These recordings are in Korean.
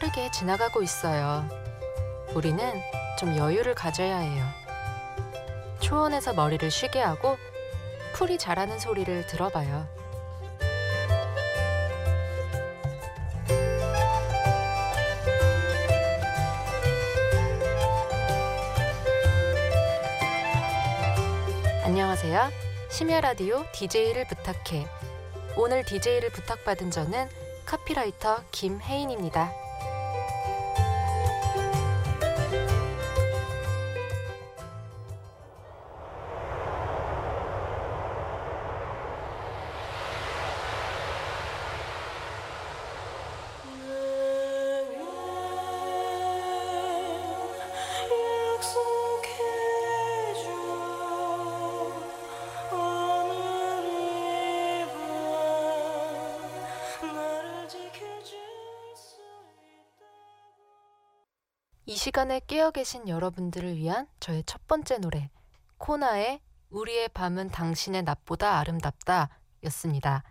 빠르게 지나가고 있어요. 우리는 좀 여유를 가져야 해요. 초원에서 머리를 쉬게 하고 풀이 자라는 소리를 들어봐요. 안녕하세요. 심야 라디오 DJ를 부탁해. 오늘 DJ를 부탁받은 저는 카피라이터 김혜인입니다. 이 시간에 깨어 계신 여러분들을 위한 저의 첫 번째 노래 코나의 우리의 밤은 당신의 낮보다 아름답다 였습니다.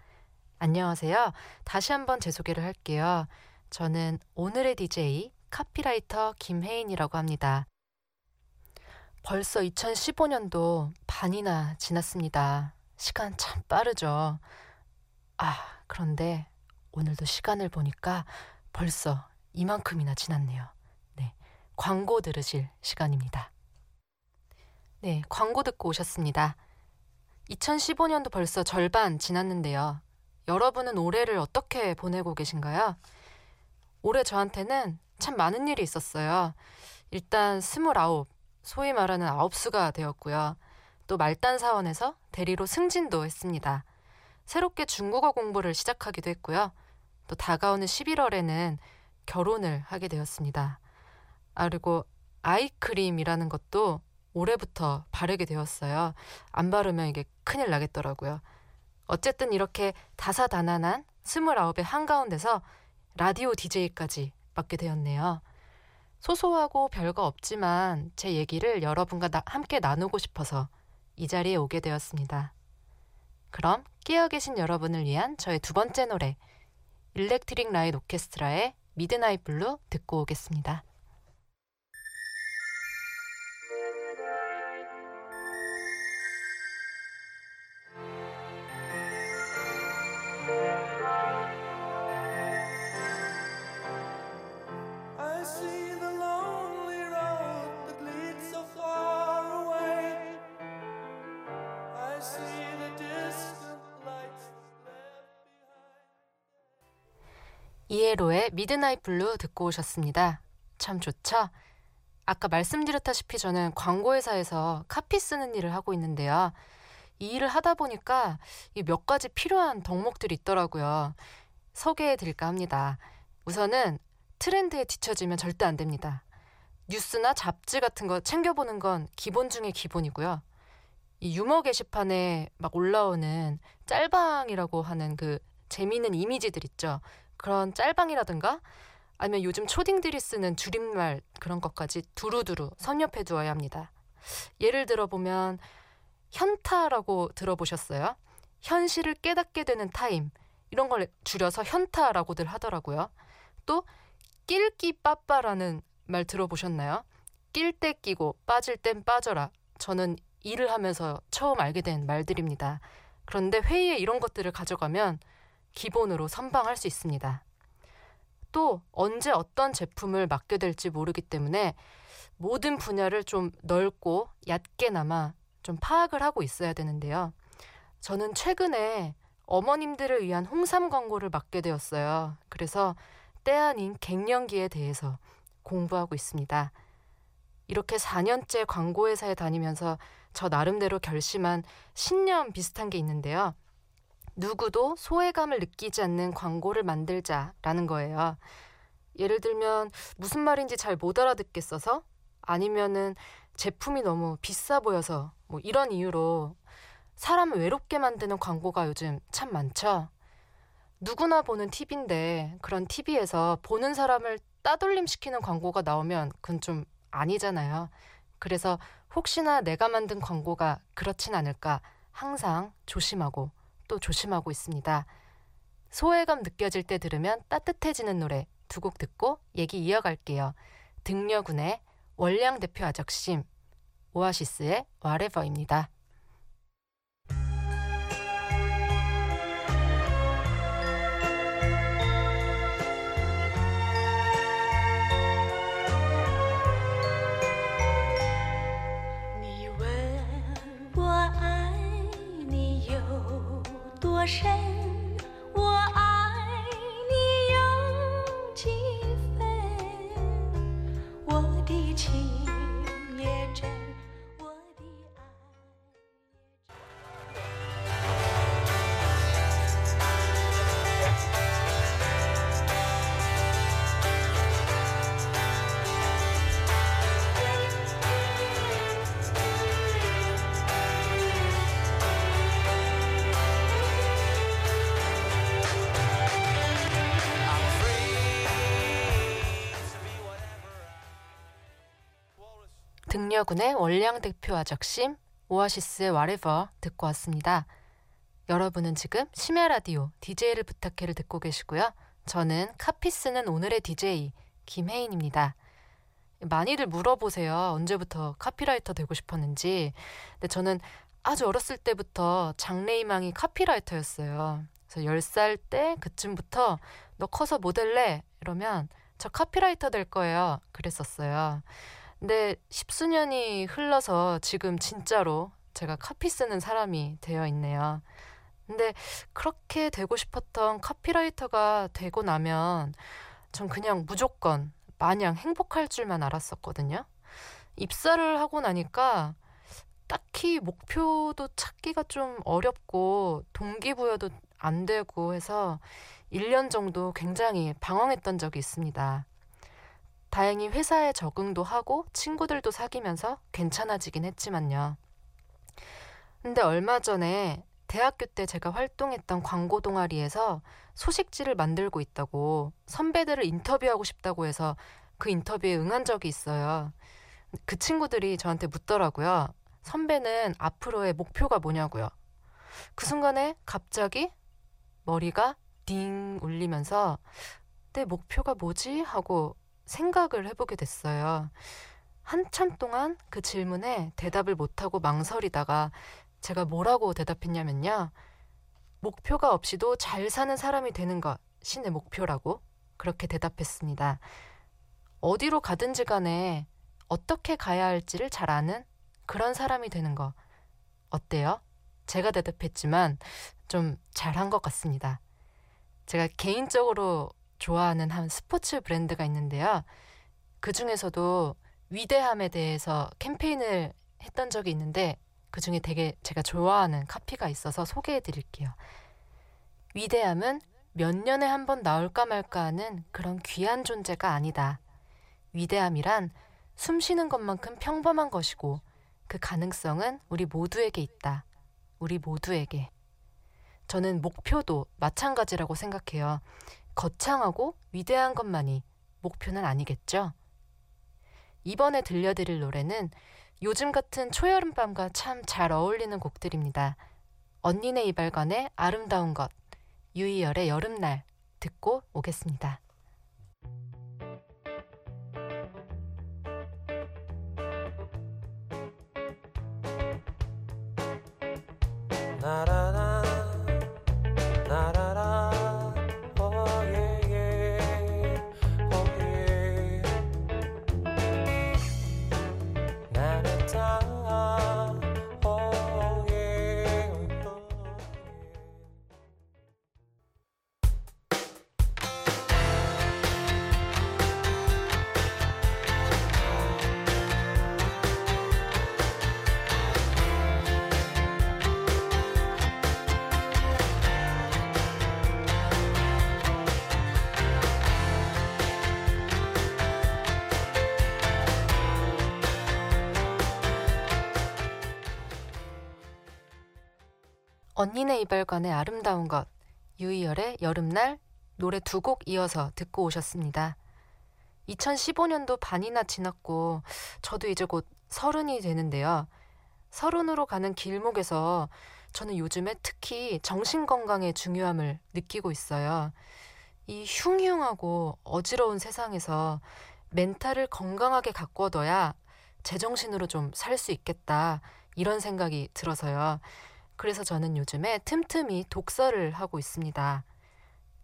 안녕하세요. 다시 한번 제 소개를 할게요. 저는 오늘의 DJ 카피라이터 김혜인이라고 합니다. 벌써 2015년도 반이나 지났습니다. 시간 참 빠르죠. 아, 그런데 오늘도 시간을 보니까 벌써 이만큼이나 지났네요. 광고 들으실 시간입니다. 네, 광고 듣고 오셨습니다. 2015년도 벌써 절반 지났는데요. 여러분은 올해를 어떻게 보내고 계신가요? 올해 저한테는 참 많은 일이 있었어요. 일단 스물아홉, 소위 말하는 아홉수가 되었고요. 또 말단 사원에서 대리로 승진도 했습니다. 새롭게 중국어 공부를 시작하기도 했고요. 또 다가오는 11월에는 결혼을 하게 되었습니다. 아, 그리고 아이크림이라는 것도 올해부터 바르게 되었어요. 안 바르면 이게 큰일 나겠더라고요. 어쨌든 이렇게 다사다난한 스물아홉의 한가운데서 라디오 DJ까지 맡게 되었네요. 소소하고 별거 없지만 제 얘기를 여러분과 나, 함께 나누고 싶어서 이 자리에 오게 되었습니다. 그럼 깨어 계신 여러분을 위한 저의 두 번째 노래 Electric Light Orchestra의 Midnight Blue 듣고 오겠습니다. ELO의 Midnight Blue 듣고 오셨습니다. 참 좋죠? 아까 말씀드렸다시피 저는 광고회사에서 카피 쓰는 일을 하고 있는데요. 이 일을 하다 보니까 몇 가지 필요한 덕목들이 있더라고요. 소개해 드릴까 합니다. 우선은 트렌드에 뒤처지면 절대 안 됩니다. 뉴스나 잡지 같은 거 챙겨보는 건 기본 중의 기본이고요. 이 유머 게시판에 막 올라오는 짤방이라고 하는 그 재미있는 이미지들 있죠. 그런 짤방이라든가 아니면 요즘 초딩들이 쓰는 줄임말 그런 것까지 두루두루 섭렵해 두어야 합니다. 예를 들어 보면 현타라고 들어보셨어요? 현실을 깨닫게 되는 타임 이런 걸 줄여서 현타라고들 하더라고요. 또 낄끼 빠빠라는 말 들어보셨나요? 낄 때 끼고 빠질 땐 빠져라. 저는 일을 하면서 처음 알게 된 말들입니다. 그런데 회의에 이런 것들을 가져가면 기본으로 선방할 수 있습니다. 또 언제 어떤 제품을 맡게 될지 모르기 때문에 모든 분야를 좀 넓고 얕게나마 좀 파악을 하고 있어야 되는데요. 저는 최근에 어머님들을 위한 홍삼 광고를 맡게 되었어요. 그래서 때 아닌 갱년기에 대해서 공부하고 있습니다. 이렇게 4년째 광고회사에 다니면서 저 나름대로 결심한 신념 비슷한 게 있는데요. 누구도 소외감을 느끼지 않는 광고를 만들자라는 거예요. 예를 들면 무슨 말인지 잘 못 알아듣겠어서 아니면은 제품이 너무 비싸 보여서 뭐 이런 이유로 사람을 외롭게 만드는 광고가 요즘 참 많죠. 누구나 보는 TV인데 그런 TV에서 보는 사람을 따돌림 시키는 광고가 나오면 그건 좀 아니잖아요. 그래서 혹시나 내가 만든 광고가 그렇진 않을까 항상 조심하고 또 조심하고 있습니다. 소외감 느껴질 때 들으면 따뜻해지는 노래 두 곡 듣고 얘기 이어갈게요. 등려군의 월량 대표 아적심, 오아시스의 와레버입니다. 我身。 등려군의 월량 대표 아적심, 오아시스의 와레버 듣고 왔습니다. 여러분은 지금 심야 라디오 DJ를 부탁해를 듣고 계시고요. 저는 카피 쓰는 오늘의 DJ 김혜인입니다. 많이들 물어보세요. 언제부터 카피라이터 되고 싶었는지. 근데 저는 아주 어렸을 때부터 장래희망이 카피라이터였어요. 그래서 10살 때 그쯤부터 너 커서 모델래? 이러면 저 카피라이터 될 거예요. 그랬었어요. 근데 십수년이 흘러서 지금 진짜로 제가 카피 쓰는 사람이 되어 있네요. 근데 그렇게 되고 싶었던 카피라이터가 되고 나면 전 그냥 무조건 마냥 행복할 줄만 알았었거든요. 입사를 하고 나니까 딱히 목표도 찾기가 좀 어렵고 동기부여도 안 되고 해서 1년 정도 굉장히 방황했던 적이 있습니다. 다행히 회사에 적응도 하고 친구들도 사귀면서 괜찮아지긴 했지만요. 근데 얼마 전에 대학교 때 제가 활동했던 광고 동아리에서 소식지를 만들고 있다고 선배들을 인터뷰하고 싶다고 해서 그 인터뷰에 응한 적이 있어요. 그 친구들이 저한테 묻더라고요. 선배는 앞으로의 목표가 뭐냐고요. 그 순간에 갑자기 머리가 딩 울리면서 내 목표가 뭐지? 하고 생각을 해보게 됐어요. 한참 동안 그 질문에 대답을 못하고 망설이다가 제가 뭐라고 대답했냐면요. 목표가 없이도 잘 사는 사람이 되는 것이 내 목표라고 그렇게 대답했습니다. 어디로 가든지 간에 어떻게 가야 할지를 잘 아는 그런 사람이 되는 거 어때요? 제가 대답했지만 좀 잘한 것 같습니다. 제가 개인적으로 좋아하는 한 스포츠 브랜드가 있는데요. 그 중에서도 위대함에 대해서 캠페인을 했던 적이 있는데 그 중에 되게 제가 좋아하는 카피가 있어서 소개해 드릴게요. 위대함은 몇 년에 한 번 나올까 말까 하는 그런 귀한 존재가 아니다. 위대함이란 숨 쉬는 것만큼 평범한 것이고 그 가능성은 우리 모두에게 있다. 우리 모두에게. 저는 목표도 마찬가지라고 생각해요. 거창하고 위대한 것만이 목표는 아니겠죠? 이번에 들려드릴 노래는 요즘 같은 초여름밤과 참 잘 어울리는 곡들입니다. 언니네 이발관의 아름다운 것, 유이열의 여름날 듣고 오겠습니다. 나라 언니네 이발관의 아름다운 것, 유이열의 여름날 노래 두 곡 이어서 듣고 오셨습니다. 2015년도 반이나 지났고 저도 이제 곧 서른이 되는데요. 서른으로 가는 길목에서 저는 요즘에 특히 정신 건강의 중요함을 느끼고 있어요. 이 흉흉하고 어지러운 세상에서 멘탈을 건강하게 가꿔둬야 제정신으로 좀 살 수 있겠다. 이런 생각이 들어서요. 그래서 저는 요즘에 틈틈이 독서를 하고 있습니다.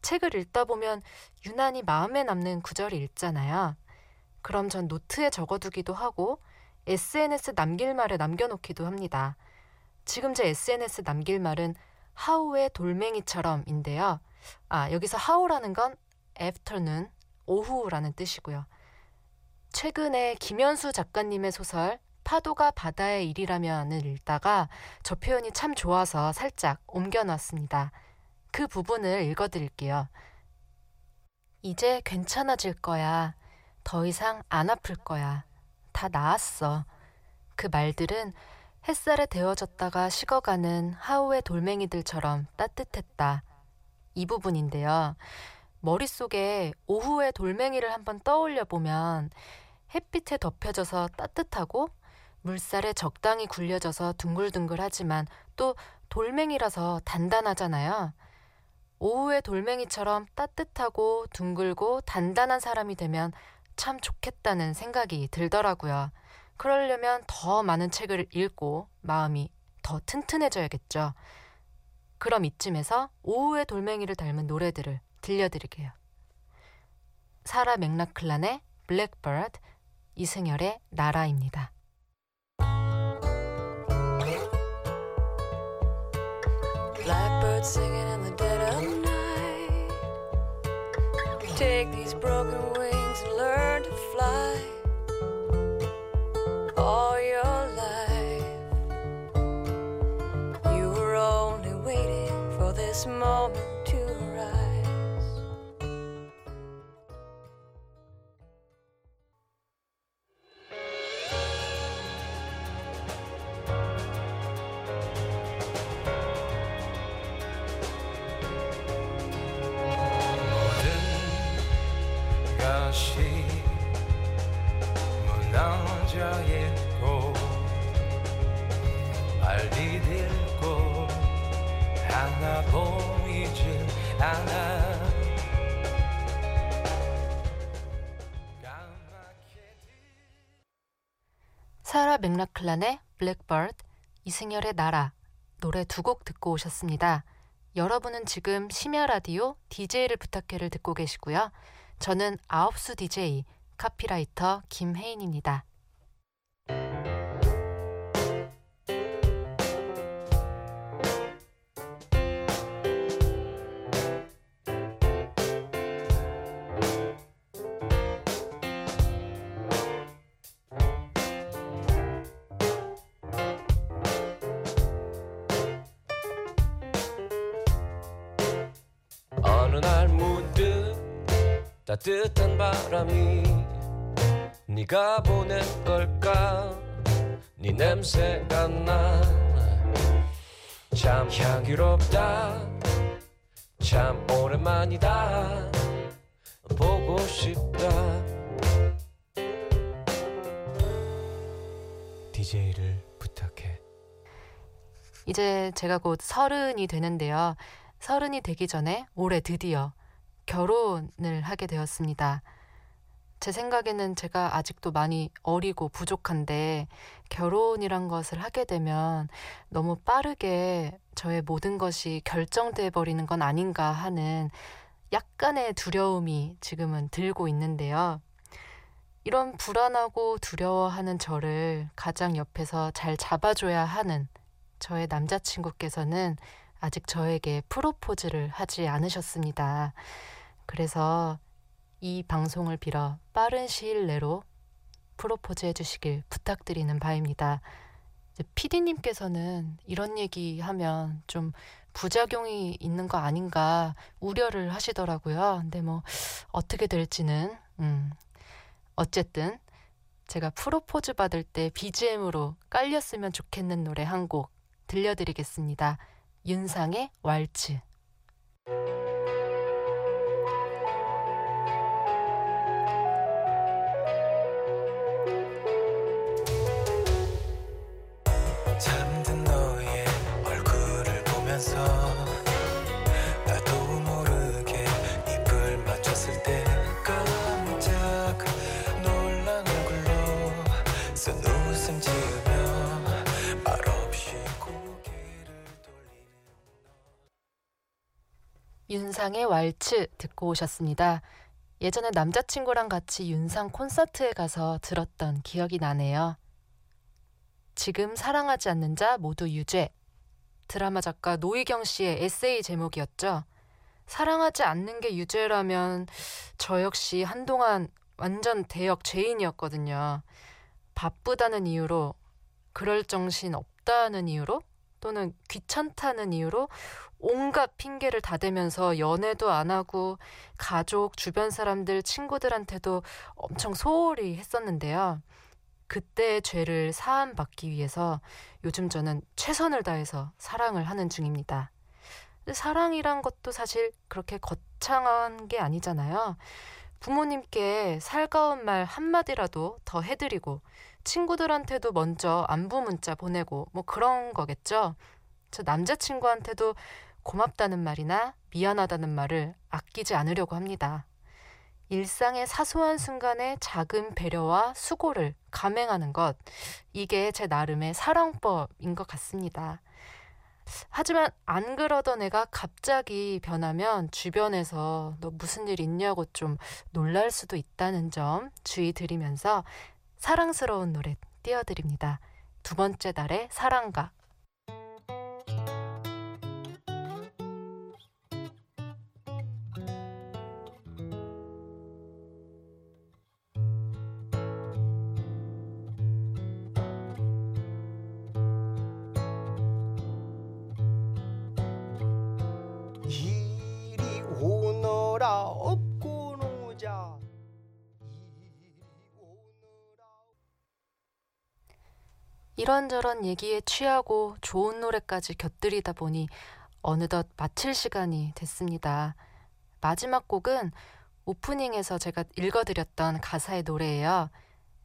책을 읽다 보면 유난히 마음에 남는 구절이 있잖아요. 그럼 전 노트에 적어두기도 하고 SNS 남길 말에 남겨놓기도 합니다. 지금 제 SNS 남길 말은 하우의 돌멩이처럼인데요. 아, 여기서 하우라는 건 afternoon, 오후라는 뜻이고요. 최근에 김현수 작가님의 소설 파도가 바다의 일이라면을 읽다가 저 표현이 참 좋아서 살짝 옮겨놨습니다. 그 부분을 읽어드릴게요. 이제 괜찮아질 거야. 더 이상 안 아플 거야. 다 나았어. 그 말들은 햇살에 데워졌다가 식어가는 하우의 돌멩이들처럼 따뜻했다. 이 부분인데요. 머릿속에 오후의 돌멩이를 한번 떠올려 보면 햇빛에 덮여져서 따뜻하고 물살에 적당히 굴려져서 둥글둥글하지만 또 돌멩이라서 단단하잖아요. 오후의 돌멩이처럼 따뜻하고 둥글고 단단한 사람이 되면 참 좋겠다는 생각이 들더라고요. 그러려면 더 많은 책을 읽고 마음이 더 튼튼해져야겠죠. 그럼 이쯤에서 오후의 돌멩이를 닮은 노래들을 들려드릴게요. 사라 맥락클란의 블랙버드, 이승열의 나라입니다. Blackbird singing in the dead of night. Take these broken wings and learn to fly. All your life, you were only waiting for this moment 것이 무너져 있고 빨리 딜고 하나 보이질 않아 사라 맥락클란의 블랙버드, 이승열의 나라 노래 두 곡 듣고 오셨습니다. 여러분은 지금 심야 라디오 DJ를 부탁해를 듣고 계시고요. 저는 아홉수 DJ 카피라이터 김혜인입니다. 따뜻한 바람이 네가 보낸 걸까? 네 냄새가 나 참 향기롭다. 참 오랜만이다. 보고 싶다. DJ를 부탁해. 이제 제가 곧 서른이 되는데요. 서른이 되기 전에 올해 드디어 결혼을 하게 되었습니다. 제 생각에는 제가 아직도 많이 어리고 부족한데 결혼이란 것을 하게 되면 너무 빠르게 저의 모든 것이 결정돼 버리는 건 아닌가 하는 약간의 두려움이 지금은 들고 있는데요. 이런 불안하고 두려워하는 저를 가장 옆에서 잘 잡아줘야 하는 저의 남자친구께서는 아직 저에게 프로포즈를 하지 않으셨습니다. 그래서 이 방송을 빌어 빠른 시일 내로 프로포즈 해주시길 부탁드리는 바입니다. 피디님께서는 이런 얘기 하면 좀 부작용이 있는 거 아닌가 우려를 하시더라고요. 근데 뭐 어떻게 될지는 음 어쨌든 제가 프로포즈 받을 때 BGM으로 깔렸으면 좋겠는 노래 한 곡 들려드리겠습니다. 윤상의 왈츠. 윤상의 왈츠 듣고 오셨습니다. 예전에 남자친구랑 같이 윤상 콘서트에 가서 들었던 기억이 나네요. 지금 사랑하지 않는 자 모두 유죄. 드라마 작가 노희경 씨의 에세이 제목이었죠. 사랑하지 않는 게 유죄라면 저 역시 한동안 완전 대역 죄인이었거든요. 바쁘다는 이유로, 그럴 정신 없다는 이유로, 또는 귀찮다는 이유로 온갖 핑계를 다 대면서 연애도 안 하고 가족, 주변 사람들, 친구들한테도 엄청 소홀히 했었는데요. 그때의 죄를 사함받기 위해서 요즘 저는 최선을 다해서 사랑을 하는 중입니다. 사랑이란 것도 사실 그렇게 거창한 게 아니잖아요. 부모님께 살가운 말 한마디라도 더 해드리고, 친구들한테도 먼저 안부 문자 보내고, 뭐 그런 거겠죠. 저 남자친구한테도 고맙다는 말이나 미안하다는 말을 아끼지 않으려고 합니다. 일상의 사소한 순간에 작은 배려와 수고를 감행하는 것, 이게 제 나름의 사랑법인 것 같습니다. 하지만 안 그러던 애가 갑자기 변하면 주변에서 너 무슨 일 있냐고 좀 놀랄 수도 있다는 점 주의 드리면서 사랑스러운 노래 띄워드립니다. 두 번째 달의 사랑가. 이런저런 얘기에 취하고 좋은 노래까지 곁들이다 보니 어느덧 마칠 시간이 됐습니다. 마지막 곡은 오프닝에서 제가 읽어드렸던 가사의 노래예요.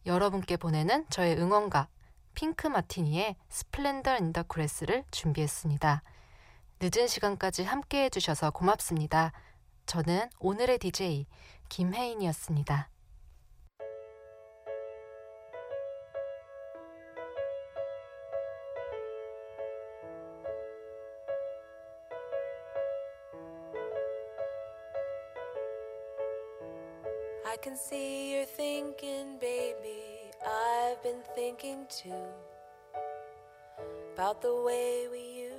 여러분께 보내는 저의 응원가 Pink Martini의 Splendor in the Grass를 준비했습니다. 늦은 시간까지 함께 해주셔서 고맙습니다. 저는 오늘의 DJ 김혜인이었습니다. See you're thinking, baby. I've been thinking too about the way we used.